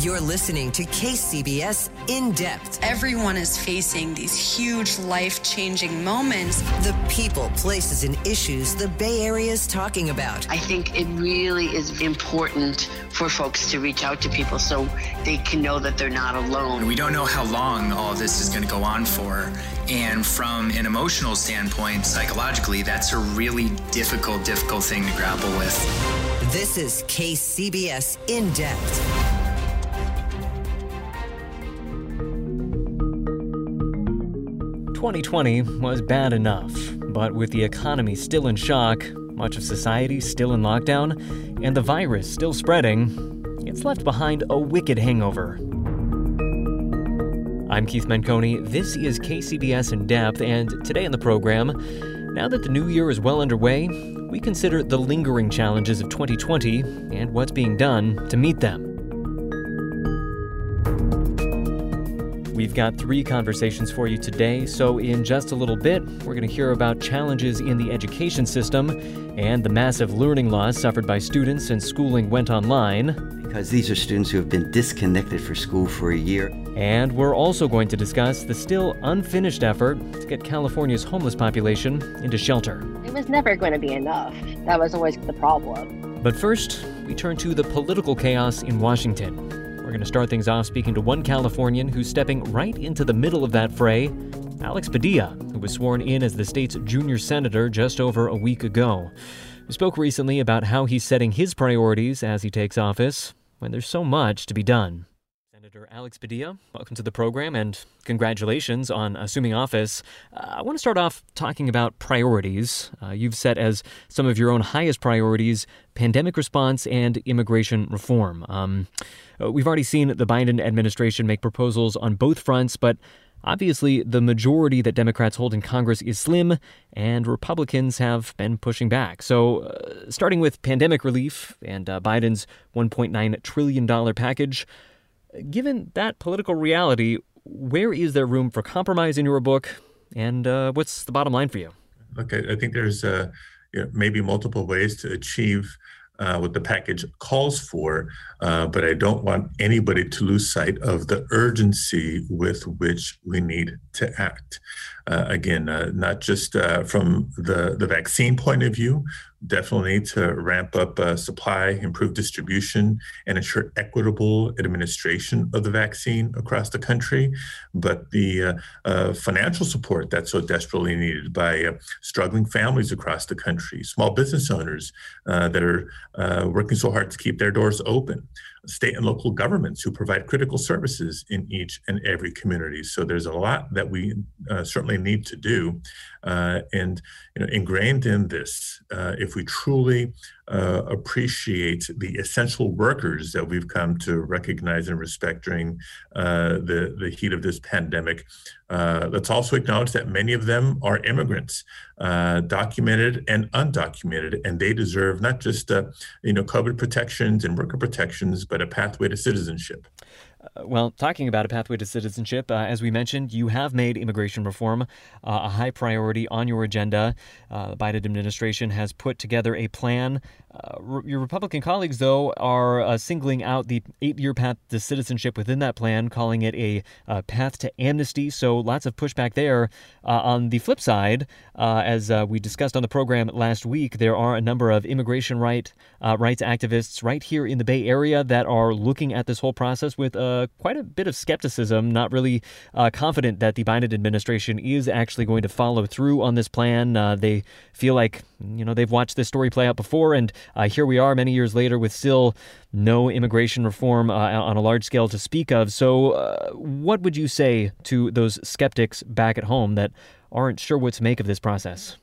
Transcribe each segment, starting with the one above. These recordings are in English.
You're listening to KCBS In Depth. Everyone is facing these huge life changing moments. The people, places, and issues the Bay Area is talking about. I think it really is important for folks to reach out to people so they can know that they're not alone. We don't know how long all this is going to go on for. And from an emotional standpoint, psychologically, that's a really difficult, difficult thing to grapple with. This is KCBS In Depth. 2020 was bad enough, but with the economy still in shock, much of society still in lockdown, and the virus still spreading, it's left behind a wicked hangover. I'm Keith Menconi. This is KCBS In Depth, and today on the program, now that the new year is well underway, we consider the lingering challenges of 2020 and what's being done to meet them. We've got three conversations for you today, so in just a little bit, we're going to hear about challenges in the education system and the massive learning loss suffered by students since schooling went online. Because these are students who have been disconnected for school for a year. And we're also going to discuss the still unfinished effort to get California's homeless population into shelter. It was never going to be enough. That was always the problem. But first, we turn to the political chaos in Washington. We're going to start things off speaking to one Californian who's stepping right into the middle of that fray, Alex Padilla, who was sworn in as the state's junior senator just over a week ago. We spoke recently about how he's setting his priorities as he takes office when there's so much to be done. Senator Alex Padilla, welcome to the program and congratulations on assuming office. Uh, I want to start off talking about priorities. Uh, you've set as some of your own highest priorities pandemic response and immigration reform. Um, uh, we've already seen the Biden administration make proposals on both fronts, but Obviously, the majority that Democrats hold in Congress is slim, and Republicans have been pushing back. So, uh, starting with pandemic relief and uh, Biden's $1.9 trillion package, given that political reality, where is there room for compromise in your book, and uh, what's the bottom line for you? I, I think there's uh, you know, maybe multiple ways to achieve uh, what the package calls for, uh, but I don't want anybody to lose sight of the urgency with which we need to act. Uh, again, uh, not just uh, from the, the vaccine point of view, definitely to ramp up uh, supply, improve distribution, and ensure equitable administration of the vaccine across the country. But the uh, uh, financial support that's so desperately needed by struggling families across the country, small business owners that are working so hard to keep their doors open state and local governments who provide critical services in each and every community. So there's a lot that we uh, certainly need to do. Uh, and you know, ingrained in this, uh, if we truly uh, appreciate the essential workers that we've come to recognize and respect during uh, the, the heat of this pandemic, uh, let's also acknowledge that many of them are immigrants, documented and undocumented, and they deserve not just you know COVID protections and worker protections, but a pathway to citizenship. Uh, well, talking about a pathway to citizenship, uh, as we mentioned, you have made immigration reform uh, a high priority on your agenda. Uh, the Biden administration has put together a plan. Uh, your Republican colleagues, though, are uh, singling out the eight year path to citizenship within that plan, calling it a path to amnesty. So lots of pushback there. on the flip side, as we discussed on the program last week, there are a number of immigration right, rights activists right here in the Bay Area that are looking at this whole process with uh, quite a bit of skepticism, not really uh, confident that the Biden administration is actually going to follow through on this plan. Uh, they feel like, you know, they've watched this story play out before, and uh, here we are many years later with still no immigration reform on a large scale to speak of. So, what would you say to those skeptics back at home that aren't sure what to make of this process?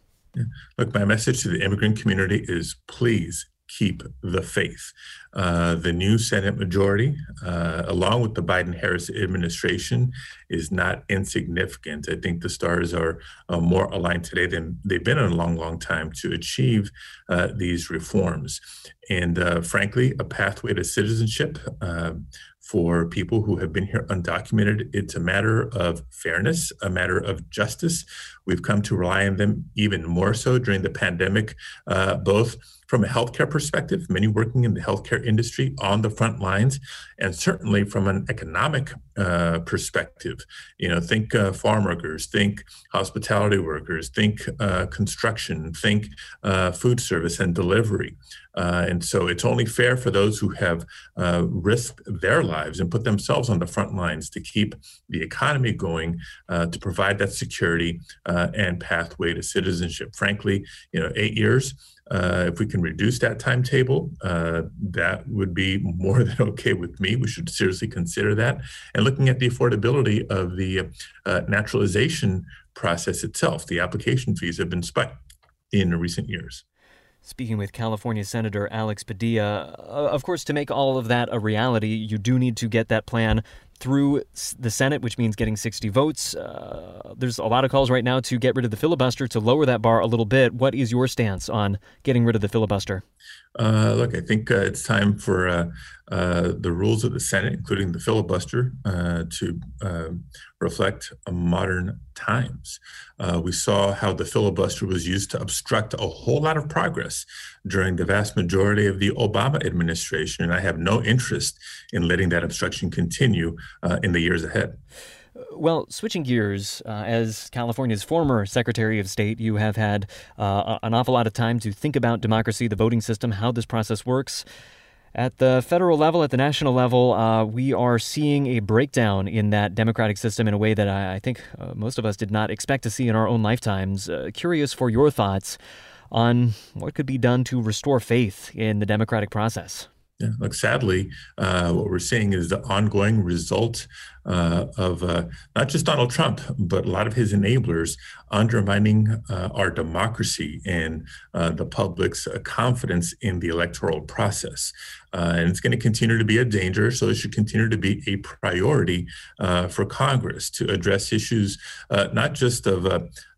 Look, my message to the immigrant community is please keep the faith. Uh, the new Senate majority, uh, along with the Biden Harris administration, is not insignificant. I think the stars are uh, more aligned today than they've been in a long, long time to achieve uh, these reforms. And uh, frankly, a pathway to citizenship uh, for people who have been here undocumented. It's a matter of fairness, a matter of justice. We've come to rely on them even more so during the pandemic, uh, both from a healthcare perspective, many working in the healthcare industry on the front lines, and certainly from an economic uh, perspective. You know, think uh, farm workers, think hospitality workers, think uh, construction, think uh, food service and delivery. Uh, and so it's only fair for those who have uh, risked their lives and put themselves on the front lines to keep the economy going, to provide that security and pathway to citizenship. Frankly, you know, eight years. Uh, if we can reduce that timetable, uh, that would be more than okay with me. We should seriously consider that. And looking at the affordability of the naturalization process itself, the application fees have been spiked in recent years. Speaking with California Senator Alex Padilla, uh, of course, to make all of that a reality, you do need to get that plan through the Senate, which means getting 60 votes. Uh, there's a lot of calls right now to get rid of the filibuster, to lower that bar a little bit. What is your stance on getting rid of the filibuster? Uh, look, I think uh, it's time for uh, uh the rules of the Senate, including the filibuster, uh, to uh, reflect modern times. we saw how the filibuster was used to obstruct a whole lot of progress during the vast majority of the Obama administration, and I have no interest in letting that obstruction continue in the years ahead. Well, switching gears, uh, as California's former Secretary of State, you have had uh, an awful lot of time to think about democracy, the voting system, how this process works. At the federal level, at the national level, uh, we are seeing a breakdown in that democratic system in a way that I, I think uh, most of us did not expect to see in our own lifetimes. Uh, curious for your thoughts on what could be done to restore faith in the democratic process. Yeah, look, sadly, uh, what we're seeing is the ongoing result uh, of uh, not just Donald Trump, but a lot of his enablers undermining uh, our democracy and uh, the public's uh, confidence in the electoral process. Uh, and it's going to continue to be a danger, so it should continue to be a priority uh, for Congress to address issues uh, not just of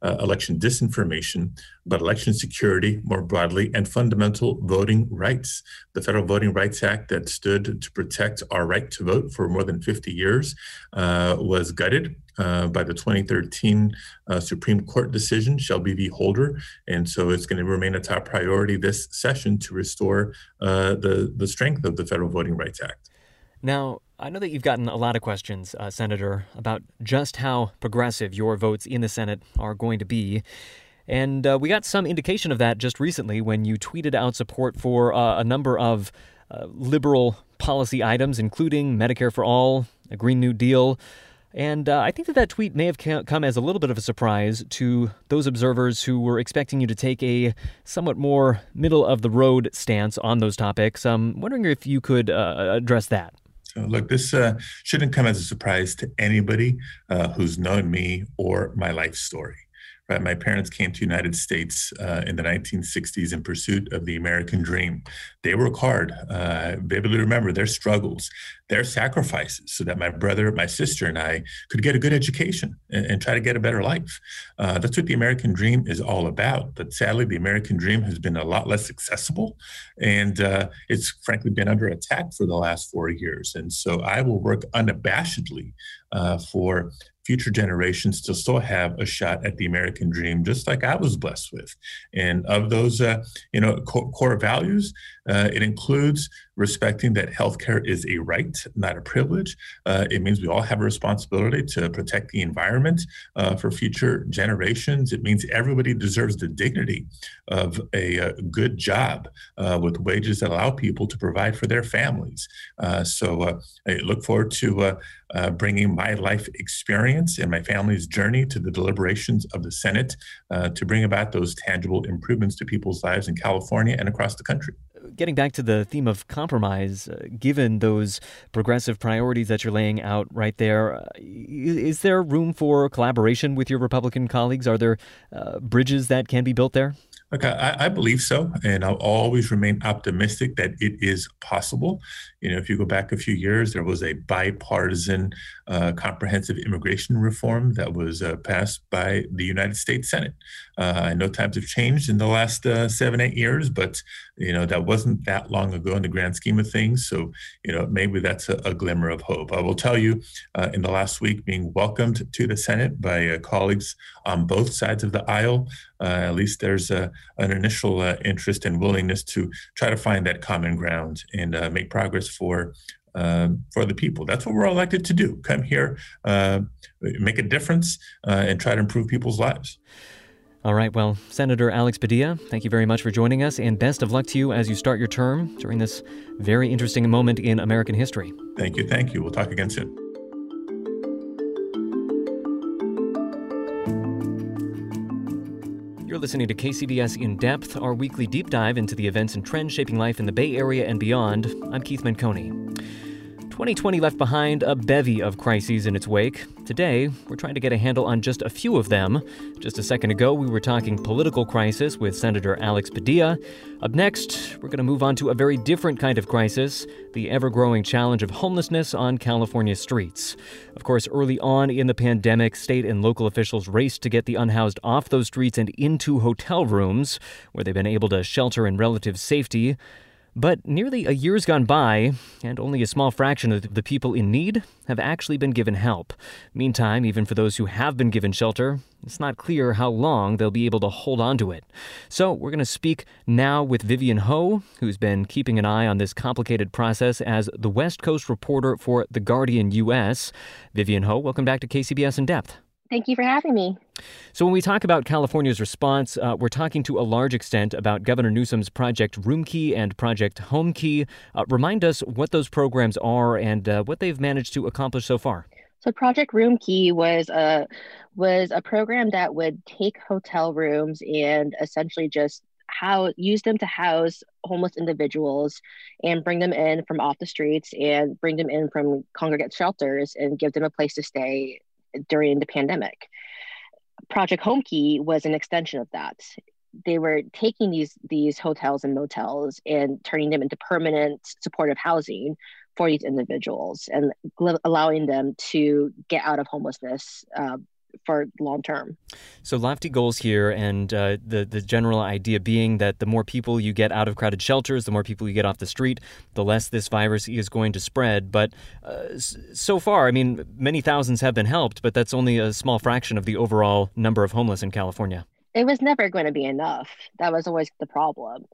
election disinformation, but election security more broadly and fundamental voting rights. The Federal Voting Rights Act that stood to protect our right to vote for more than 50 years uh, was gutted uh, by the 2013 uh, Supreme Court decision, Shelby v. Holder, and so it's going to remain a top priority this session to restore uh, the the strength of the Federal Voting Rights Act. Now, I know that you've gotten a lot of questions, uh, Senator, about just how progressive your votes in the Senate are going to be. And uh, we got some indication of that just recently when you tweeted out support for uh, a number of liberal policy items, including Medicare for All, a Green New Deal. And uh, I think that that tweet may have come as a little bit of a surprise to those observers who were expecting you to take a somewhat more middle of the road stance on those topics. I'm wondering if you could uh, address that. Look, this uh, shouldn't come as a surprise to anybody uh, who's known me or my life story. Right? My parents came to United States uh, in the 1960s in pursuit of the American dream. They worked hard, uh, vividly remember their struggles, their sacrifices, so that my brother, my sister, and I could get a good education and, and try to get a better life. Uh, that's what the American dream is all about. But sadly, the American dream has been a lot less accessible, and uh, it's frankly been under attack for the last four years. And so I will work unabashedly uh, for future generations to still have a shot at the American dream, just like I was blessed with. And of those, uh, you know, core, core values, uh, it includes respecting that healthcare is a right, not a privilege. Uh, it means we all have a responsibility to protect the environment uh, for future generations. It means everybody deserves the dignity of a, a good job uh, with wages that allow people to provide for their families. Uh, so uh, I look forward to uh, bringing my life experience and my family's journey to the deliberations of the Senate to bring about those tangible improvements to people's lives in California and across the country getting back to the theme of compromise, uh, given those progressive priorities that you're laying out right there, uh, is there room for collaboration with your Republican colleagues? Are there uh, bridges that can be built there? Look, I, I, believe so, and I'll always remain optimistic that it is possible. You know, if you go back a few years, there was a bipartisan uh, comprehensive immigration reform that was uh, passed by the United States Senate. Uh, I know times have changed in the last uh, seven, eight years, but you know that wasn't that long ago in the grand scheme of things. So, you know, maybe that's a, a glimmer of hope. I will tell you, uh, in the last week, being welcomed to the Senate by uh, colleagues on both sides of the aisle, at least there's a, an initial interest and willingness to try to find that common ground and make progress for uh, for the people. That's what we're elected to do. Come here, uh, make a difference, uh, and try to improve people's lives. All right. Well, Senator Alex Padilla, thank you very much for joining us, and best of luck to you as you start your term during this very interesting moment in American history. Thank you. Thank you. We'll talk again soon. You're listening to KCBS In Depth, our weekly deep dive into the events and trends shaping life in the Bay Area and beyond. I'm Keith Menconi. 2020 left behind a bevy of crises in its wake. Today, we're trying to get a handle on just a few of them. Just a second ago, we were talking political crisis with Senator Alex Padilla. Up next, we're going to move on to a very different kind of crisis the ever growing challenge of homelessness on California streets. Of course, early on in the pandemic, state and local officials raced to get the unhoused off those streets and into hotel rooms, where they've been able to shelter in relative safety. But nearly a year's gone by, and only a small fraction of the people in need have actually been given help. Meantime, even for those who have been given shelter, it's not clear how long they'll be able to hold on to it. So, we're going to speak now with Vivian Ho, who's been keeping an eye on this complicated process as the West Coast reporter for The Guardian US. Vivian Ho, welcome back to KCBS In Depth. Thank you for having me. So, when we talk about California's response, uh, we're talking to a large extent about Governor Newsom's Project Room Key and Project Homekey. Uh, remind us what those programs are and uh, what they've managed to accomplish so far. So, Project Roomkey was a was a program that would take hotel rooms and essentially just how use them to house homeless individuals and bring them in from off the streets and bring them in from congregate shelters and give them a place to stay during the pandemic. Project Homekey was an extension of that. They were taking these these hotels and motels and turning them into permanent supportive housing for these individuals and allowing them to get out of homelessness uh, for long term. So lofty goals here, and uh, the the general idea being that the more people you get out of crowded shelters, the more people you get off the street, the less this virus is going to spread. But uh, so far, I mean, many thousands have been helped, but that's only a small fraction of the overall number of homeless in California. It was never going to be enough. That was always the problem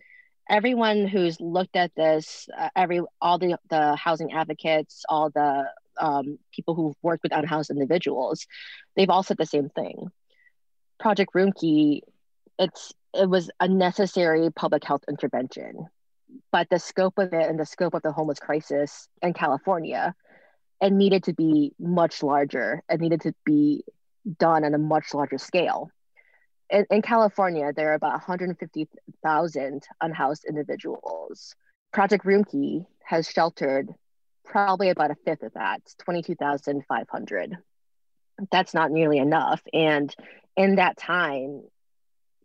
everyone who's looked at this, uh, every all the the housing advocates, all the um, people who've worked with unhoused individuals, they've all said the same thing. Project Roomkey, it's it was a necessary public health intervention, but the scope of it and the scope of the homeless crisis in California, it needed to be much larger. It needed to be done on a much larger scale. In, in California, there are about 150,000 unhoused individuals. Project Roomkey has sheltered probably about a fifth of that, 22,500. That's not nearly enough. And in that time,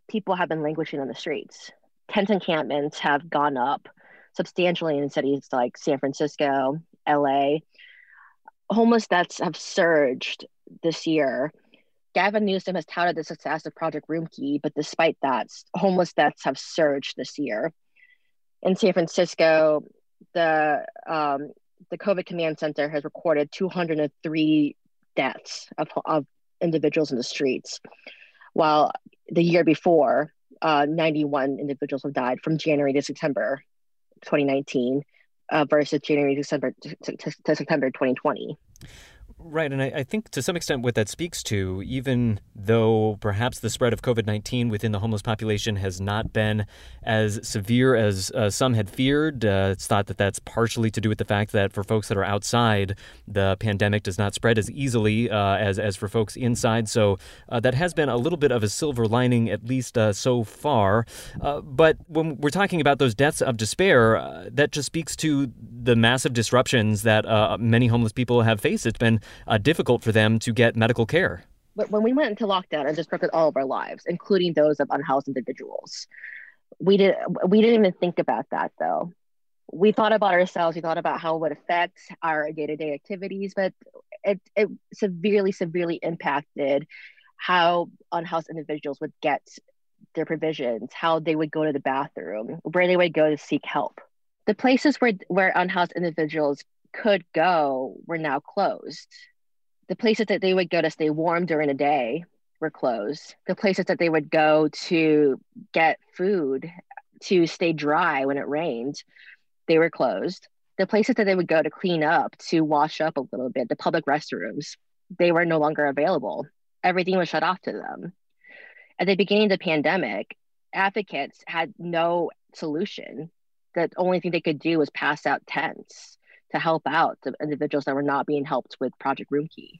people have been languishing on the streets. Tent encampments have gone up substantially in cities like San Francisco, LA. Homeless deaths have surged this year. Gavin Newsom has touted the success of Project Roomkey, but despite that, homeless deaths have surged this year. In San Francisco, the um, the COVID Command Center has recorded 203 deaths of, of individuals in the streets, while the year before, uh, 91 individuals have died from January to September 2019 uh, versus January to December to, to, to September 2020. Right. And I, I, think to some extent what that speaks to, even though perhaps the spread of COVID 19 within the homeless population has not been as severe as uh, some had feared, uh, it's thought that that's partially to do with the fact that for folks that are outside, the pandemic does not spread as easily uh, as, as for folks inside. So uh, that has been a little bit of a silver lining, at least uh, so far. Uh, but when we're talking about those deaths of despair, that just speaks to the massive disruptions that many homeless people have faced. It's been uh, difficult for them to get medical care. But when we went into lockdown and disrupted all of our lives, including those of unhoused individuals, we did we didn't even think about that though. We thought about ourselves. We thought about how it would affect our day to day activities, but it it severely severely impacted how unhoused individuals would get their provisions, how they would go to the bathroom, where they would go to seek help. The places where where unhoused individuals could go were now closed the places that they would go to stay warm during the day were closed. The places that they would go to get food to stay dry when it rained, they were closed. The places that they would go to clean up, to wash up a little bit, the public restrooms, they were no longer available. Everything was shut off to them. At the beginning of the pandemic, advocates had no solution. The only thing they could do was pass out tents to help out the individuals that were not being helped with Project Roomkey.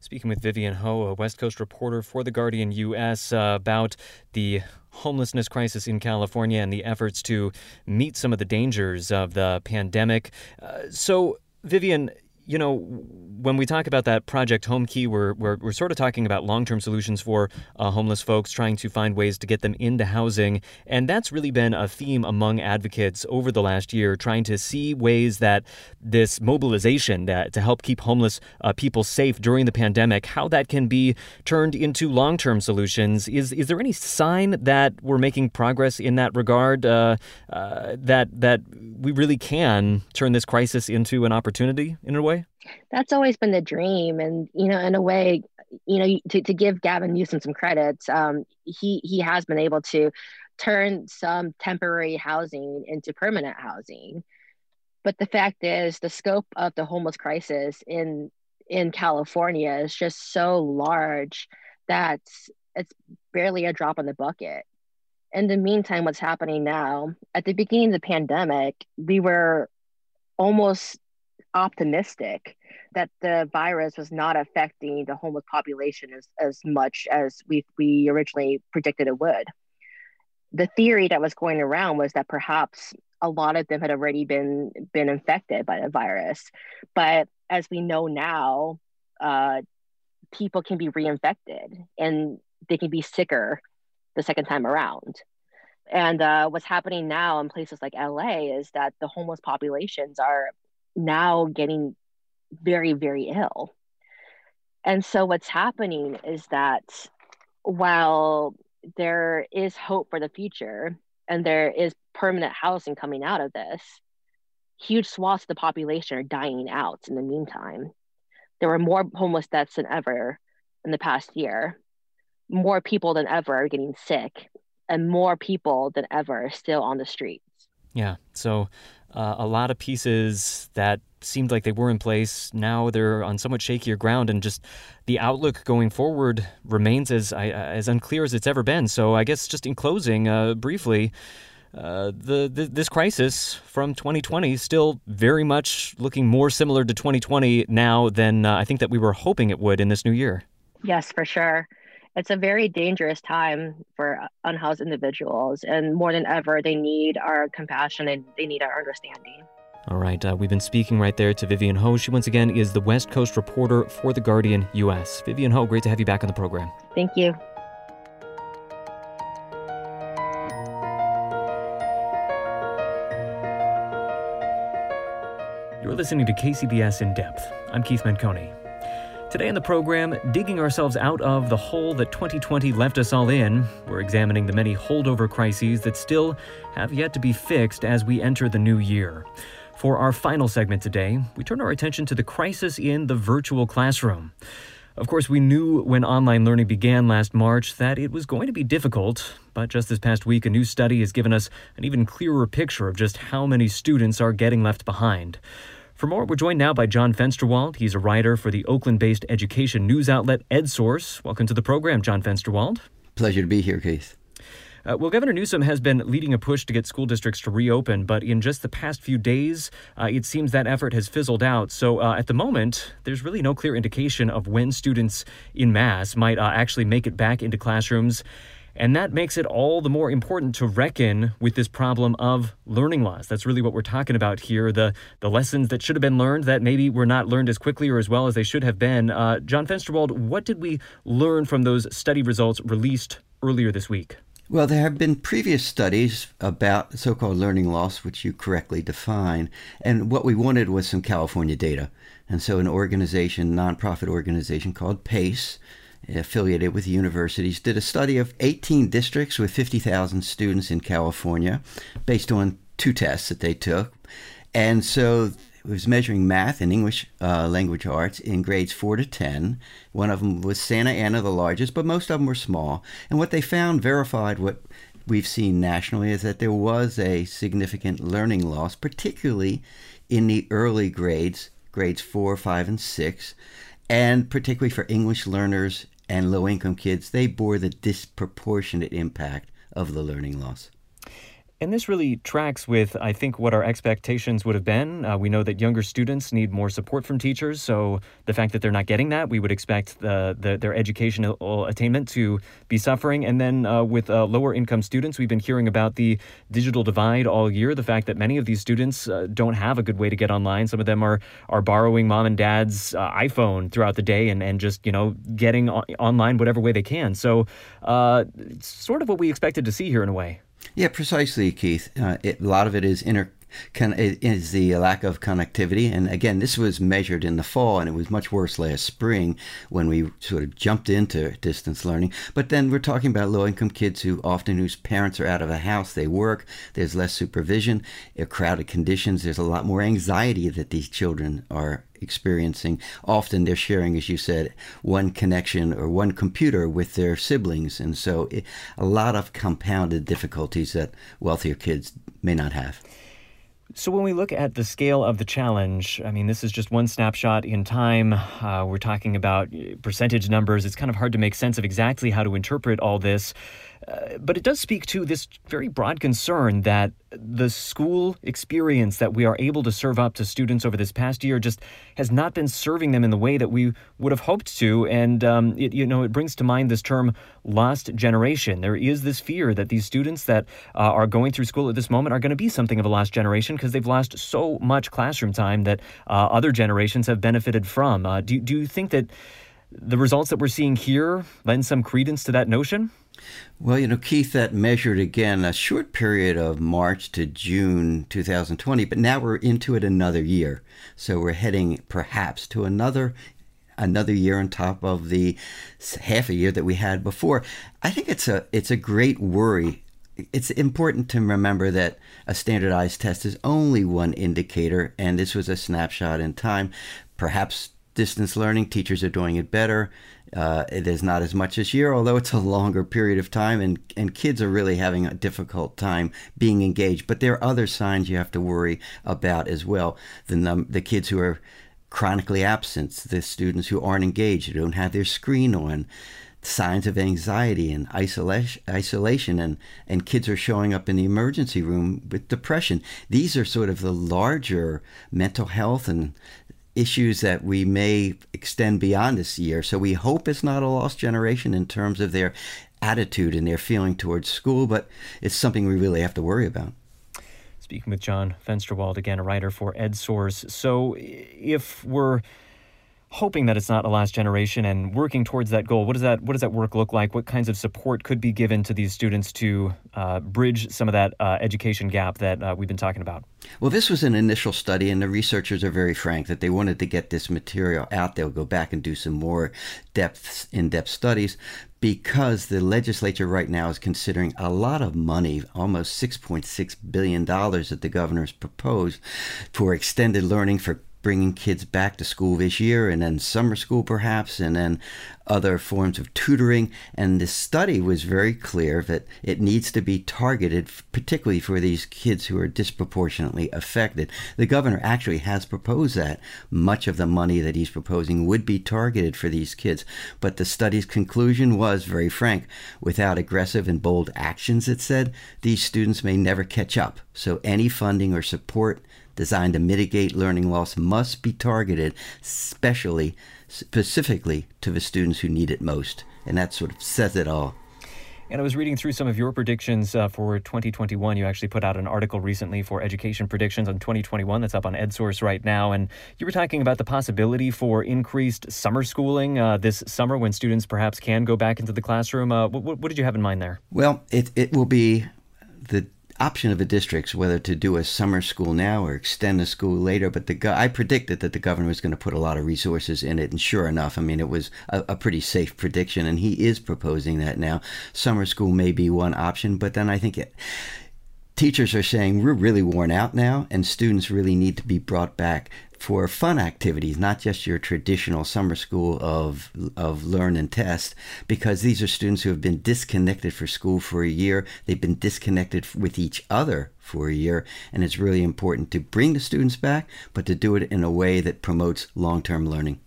Speaking with Vivian Ho, a West Coast reporter for The Guardian US, uh, about the homelessness crisis in California and the efforts to meet some of the dangers of the pandemic. Uh, so, Vivian, you know, when we talk about that Project Home Key, we're, we're, we're sort of talking about long term solutions for uh, homeless folks, trying to find ways to get them into housing. And that's really been a theme among advocates over the last year, trying to see ways that this mobilization that, to help keep homeless uh, people safe during the pandemic, how that can be turned into long term solutions. Is, is there any sign that we're making progress in that regard, uh, uh that, that we really can turn this crisis into an opportunity in a way? Way? That's always been the dream, and you know, in a way, you know, to, to give Gavin Newsom some credits, um, he he has been able to turn some temporary housing into permanent housing. But the fact is, the scope of the homeless crisis in in California is just so large that it's barely a drop in the bucket. In the meantime, what's happening now? At the beginning of the pandemic, we were almost optimistic that the virus was not affecting the homeless population as, as much as we, we originally predicted it would. The theory that was going around was that perhaps a lot of them had already been been infected by the virus, but as we know now, uh, people can be reinfected and they can be sicker the second time around. And uh, what's happening now in places like LA is that the homeless populations are now getting very, very ill. And so what's happening is that while there is hope for the future and there is permanent housing coming out of this, huge swaths of the population are dying out in the meantime. There were more homeless deaths than ever in the past year. More people than ever are getting sick, and more people than ever are still on the streets. Yeah. So uh, a lot of pieces that seemed like they were in place now they're on somewhat shakier ground, and just the outlook going forward remains as as unclear as it's ever been. So I guess just in closing, uh, briefly. Uh, the, the, this crisis from 2020 still very much looking more similar to 2020 now than uh, I think that we were hoping it would in this new year. Yes, for sure it's a very dangerous time for unhoused individuals and more than ever they need our compassion and they need our understanding. All right uh, we've been speaking right there to vivian ho. She once again is the west coast reporter for the guardian us vivian ho great to have you back on the program. Thank you. You're listening to KCBS In Depth. I'm Keith Menconi. Today in the program, digging ourselves out of the hole that 2020 left us all in, we're examining the many holdover crises that still have yet to be fixed as we enter the new year. For our final segment today, we turn our attention to the crisis in the virtual classroom. Of course, we knew when online learning began last March that it was going to be difficult, but just this past week, a new study has given us an even clearer picture of just how many students are getting left behind. For more, we're joined now by John Fensterwald. He's a writer for the Oakland based education news outlet EdSource. Welcome to the program, John Fensterwald. Pleasure to be here, Keith. Uh, well, Governor Newsom has been leading a push to get school districts to reopen, but in just the past few days, uh, it seems that effort has fizzled out. So uh, at the moment, there's really no clear indication of when students in mass might uh, actually make it back into classrooms. And that makes it all the more important to reckon with this problem of learning loss. That's really what we're talking about here the, the lessons that should have been learned that maybe were not learned as quickly or as well as they should have been. Uh, John Fensterwald, what did we learn from those study results released earlier this week? Well, there have been previous studies about so called learning loss, which you correctly define. And what we wanted was some California data. And so, an organization, nonprofit organization called PACE, affiliated with universities, did a study of 18 districts with 50,000 students in California based on two tests that they took. And so it was measuring math and English uh, language arts in grades 4 to 10. One of them was Santa Ana, the largest, but most of them were small. And what they found verified what we've seen nationally is that there was a significant learning loss, particularly in the early grades, grades 4, 5, and 6, and particularly for English learners and low income kids, they bore the disproportionate impact of the learning loss. And this really tracks with, I think, what our expectations would have been. Uh, we know that younger students need more support from teachers, so the fact that they're not getting that, we would expect the, the their educational attainment to be suffering. And then uh, with uh, lower income students, we've been hearing about the digital divide all year. The fact that many of these students uh, don't have a good way to get online. Some of them are are borrowing mom and dad's uh, iPhone throughout the day and and just you know getting online whatever way they can. So, uh, sort of what we expected to see here in a way. Yeah, precisely, Keith. Uh, it, a lot of it is inter is the lack of connectivity. And again, this was measured in the fall, and it was much worse last spring when we sort of jumped into distance learning. But then we're talking about low income kids who often whose parents are out of the house, they work, there's less supervision, crowded conditions, there's a lot more anxiety that these children are experiencing. Often they're sharing, as you said, one connection or one computer with their siblings. And so a lot of compounded difficulties that wealthier kids may not have. So, when we look at the scale of the challenge, I mean, this is just one snapshot in time. Uh, we're talking about percentage numbers. It's kind of hard to make sense of exactly how to interpret all this. Uh, but it does speak to this very broad concern that the school experience that we are able to serve up to students over this past year just has not been serving them in the way that we would have hoped to. And, um, it, you know, it brings to mind this term lost generation. There is this fear that these students that uh, are going through school at this moment are going to be something of a lost generation because they've lost so much classroom time that uh, other generations have benefited from. Uh, do, do you think that the results that we're seeing here lend some credence to that notion? Well, you know, Keith, that measured again a short period of March to June 2020, but now we're into it another year. So we're heading perhaps to another another year on top of the half a year that we had before. I think it's a it's a great worry. It's important to remember that a standardized test is only one indicator, and this was a snapshot in time. Perhaps distance learning, teachers are doing it better. Uh, there's not as much this year, although it's a longer period of time, and, and kids are really having a difficult time being engaged. But there are other signs you have to worry about as well. The the kids who are chronically absent, the students who aren't engaged, who don't have their screen on, signs of anxiety and isolation, isolation and, and kids are showing up in the emergency room with depression. These are sort of the larger mental health and issues that we may extend beyond this year. So we hope it's not a lost generation in terms of their attitude and their feeling towards school, but it's something we really have to worry about. Speaking with John Fensterwald, again, a writer for EdSource. So if we're hoping that it's not a last generation and working towards that goal. What does that What does that work look like? What kinds of support could be given to these students to uh, bridge some of that uh, education gap that uh, we've been talking about? Well, this was an initial study, and the researchers are very frank that they wanted to get this material out. They'll go back and do some more depth, in-depth studies because the legislature right now is considering a lot of money, almost $6.6 billion that the governor's proposed for extended learning for bringing kids back to school this year and then summer school perhaps and then other forms of tutoring. And the study was very clear that it needs to be targeted particularly for these kids who are disproportionately affected. The governor actually has proposed that much of the money that he's proposing would be targeted for these kids. But the study's conclusion was very frank without aggressive and bold actions it said these students may never catch up. So any funding or support designed to mitigate learning loss must be targeted specially, specifically to the students who need it most. And that sort of says it all. And I was reading through some of your predictions uh, for 2021. You actually put out an article recently for education predictions on 2021 that's up on EdSource right now. And you were talking about the possibility for increased summer schooling uh, this summer when students perhaps can go back into the classroom. Uh, what, what did you have in mind there? Well, it, it will be the option of the districts whether to do a summer school now or extend the school later. But the I predicted that the governor was going to put a lot of resources in it, and sure enough, I mean it was a, a, pretty safe prediction, and he is proposing that now. Summer school may be one option, but then I think it, teachers are saying we're really worn out now, and students really need to be brought back for fun activities, not just your traditional summer school of of learn and test, because these are students who have been disconnected for school for a year. They've been disconnected with each other for a year, and it's really important to bring the students back, but to do it in a way that promotes long-term learning.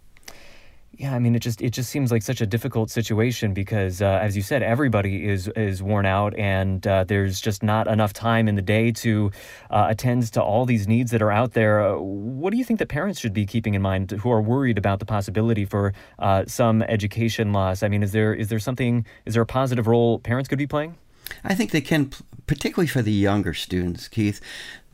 Yeah, I mean, it just it just seems like such a difficult situation because, uh, as you said, everybody is is worn out, and uh, there's just not enough time in the day to uh, attend to all these needs that are out there. Uh, what do you think that parents should be keeping in mind who are worried about the possibility for uh, some education loss? I mean, is there is there something? Is there a positive role parents could be playing? I think they can, particularly for the younger students, Keith.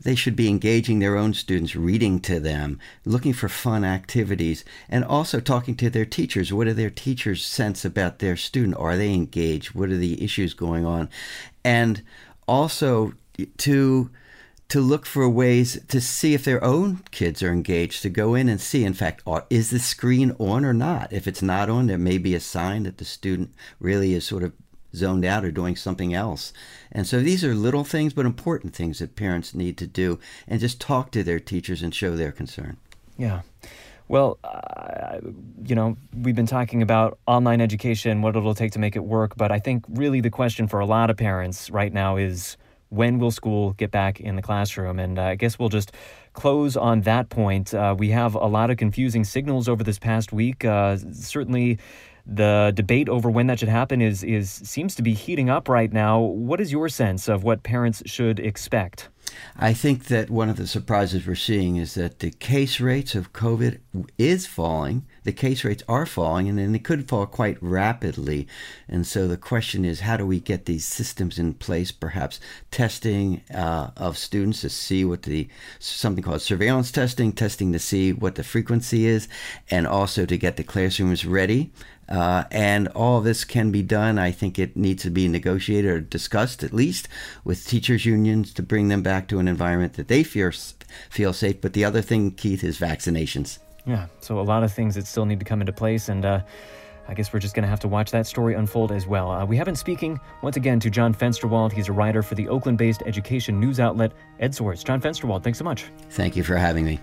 They should be engaging their own students, reading to them, looking for fun activities, and also talking to their teachers. What do their teachers sense about their student? Are they engaged? What are the issues going on? And also to to look for ways to see if their own kids are engaged, to go in and see, in fact, is the screen on or not? If it's not on, there may be a sign that the student really is sort of zoned out or doing something else. And so these are little things, but important things that parents need to do and just talk to their teachers and show their concern. Yeah. Well, you know, we've been talking about online education, what it'll take to make it work, but I think really the question for a lot of parents right now is when will school get back in the classroom? And uh, I guess we'll just close on that point. Uh, we have a lot of confusing signals over this past week. Uh, certainly, the debate over when that should happen is is seems to be heating up right now. What is your sense of what parents should expect? I think that one of the surprises we're seeing is that the case rates of COVID is falling. The case rates are falling, and then they could fall quite rapidly. And so the question is, how do we get these systems in place? Perhaps testing uh, of students to see what the something called surveillance testing, testing to see what the frequency is, and also to get the classrooms ready uh, and all this can be done. I think it needs to be negotiated or discussed at least with teachers' unions to bring them back to an environment that they feel, feel safe. But the other thing, Keith, is vaccinations. Yeah, so a lot of things that still need to come into place. And, uh, I guess we're just going to have to watch that story unfold as well. Uh, we have been speaking once again to John Fensterwald. He's a writer for the Oakland based education news outlet EdSource. John Fensterwald, thanks so much. Thank you for having me.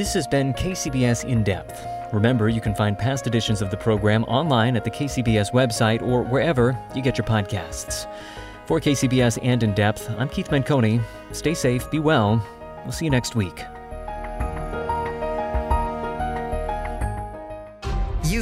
This has been KCBS In Depth. Remember, you can find past editions of the program online at the KCBS website or wherever you get your podcasts. For KCBS and In Depth, I'm Keith Menconi. Stay safe, be well. We'll see you next week.